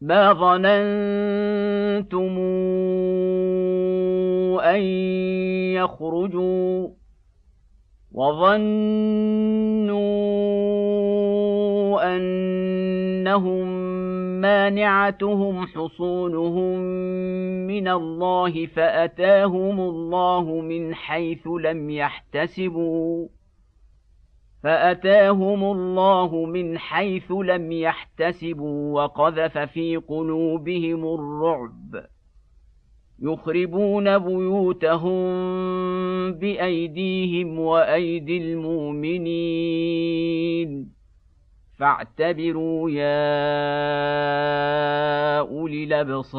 ما ظننتم ان يخرجوا وظنوا انهم مانعتهم حصونهم من الله فاتاهم الله من حيث لم يحتسبوا فأتاهم الله من حيث لم يحتسبوا وقذف في قلوبهم الرعب. يخربون بيوتهم بأيديهم وأيدي المؤمنين. فاعتبروا يا أولي الأبصار.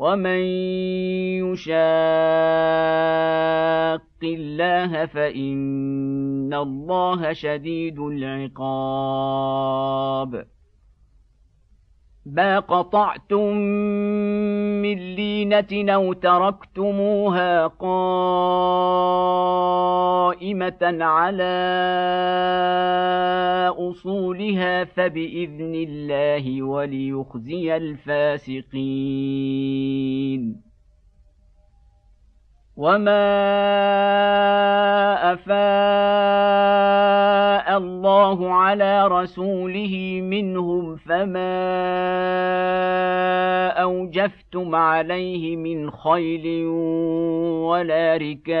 ومن يشاق الله فان الله شديد العقاب ما قطعتم من لينة أو تركتموها قائمة على أصولها فبإذن الله وليخزي الفاسقين. وما افاء الله على رسوله منهم فما اوجفتم عليه من خيل ولا ركاب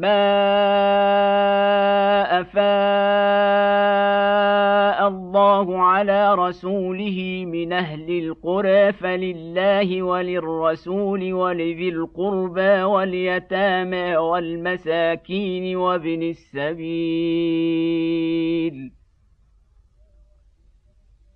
ما افاء الله على رسوله من أهل القرى فلله وللرسول ولذي القربى واليتامى والمساكين وابن السبيل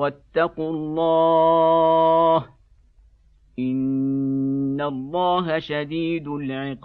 واتقوا الله إن الله شديد العقاب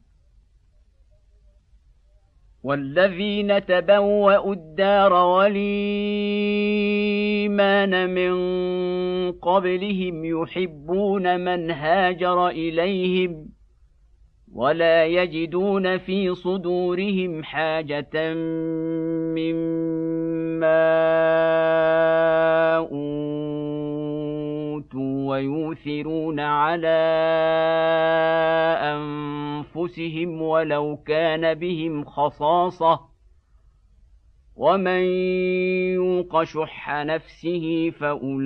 والذين تبوأوا الدار والإيمان من قبلهم يحبون من هاجر إليهم ولا يجدون في صدورهم حاجة مما أوتوا ويؤثرون على أنفسهم ولو كان بهم خصاصة ومن يوق شح نفسه فأولئك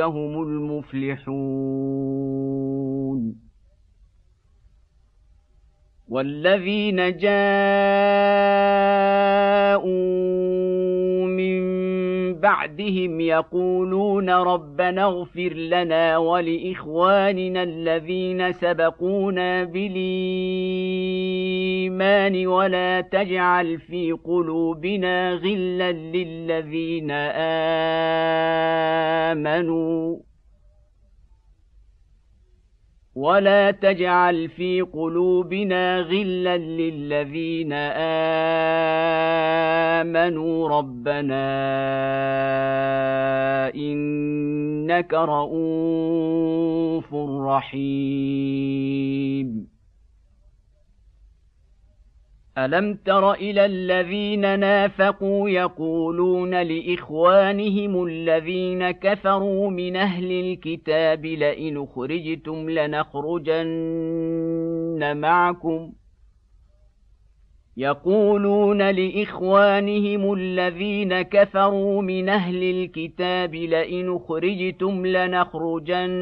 هم المفلحون والذين جاءوا بعدهم يقولون ربنا اغفر لنا ولإخواننا الذين سبقونا بالإيمان ولا تجعل في قلوبنا غلا للذين آمنوا. ولا تجعل في قلوبنا غلا للذين امنوا ربنا انك رءوف رحيم الم تر إلى الذين نافقوا يقولون لاخوانهم الذين كفروا من أهل الكتاب لئن اخرجتم لنخرجن معكم يقولون لاخوانهم الذين كفروا من أهل الكتاب لئن اخرجتم لنخرجن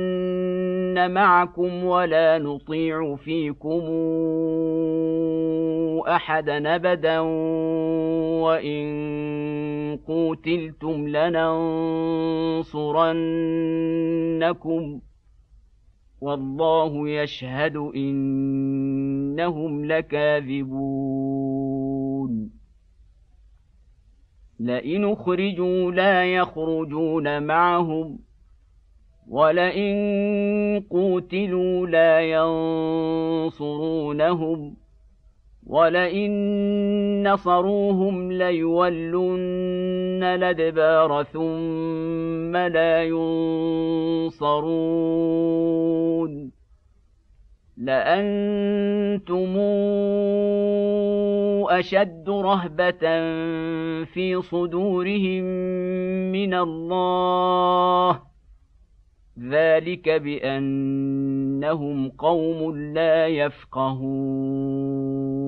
معكم ولا نطيع فيكم احدا ابدا وإن قوتلتم لننصرنكم والله يشهد انهم لكاذبون لئن اخرجوا لا يخرجون معهم ولئن قوتلوا لا ينصرونهم ولئن نصروهم ليولن الادبار ثم لا ينصرون لانتم اشد رهبه في صدورهم من الله ذلك بانهم قوم لا يفقهون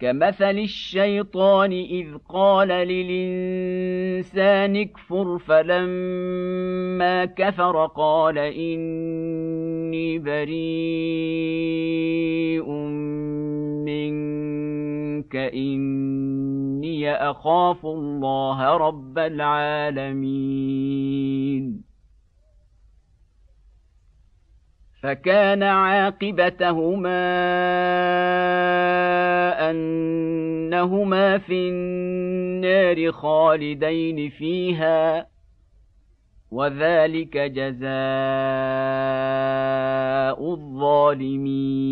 كمثل الشيطان إذ قال للإنسان اكفر فلما كفر قال إني بريء منك إني أخاف الله رب العالمين. فكان عاقبتهما أنهما في النار خالدين فيها وذلك جزاء الظالمين.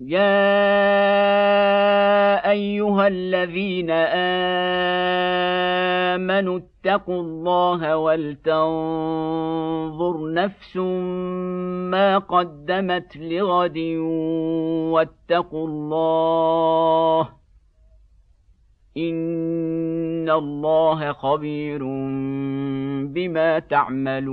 يا أيها الذين آمنوا اتقوا الله ولتنظر نفس ما قدمت لغد واتقوا الله إن الله خبير بما تعملون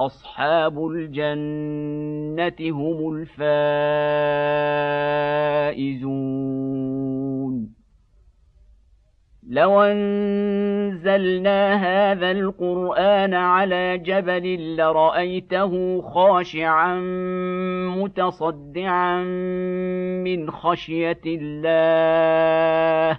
أصحاب الجنة هم الفائزون. لو أنزلنا هذا القرآن على جبل لرأيته خاشعا متصدعا من خشية الله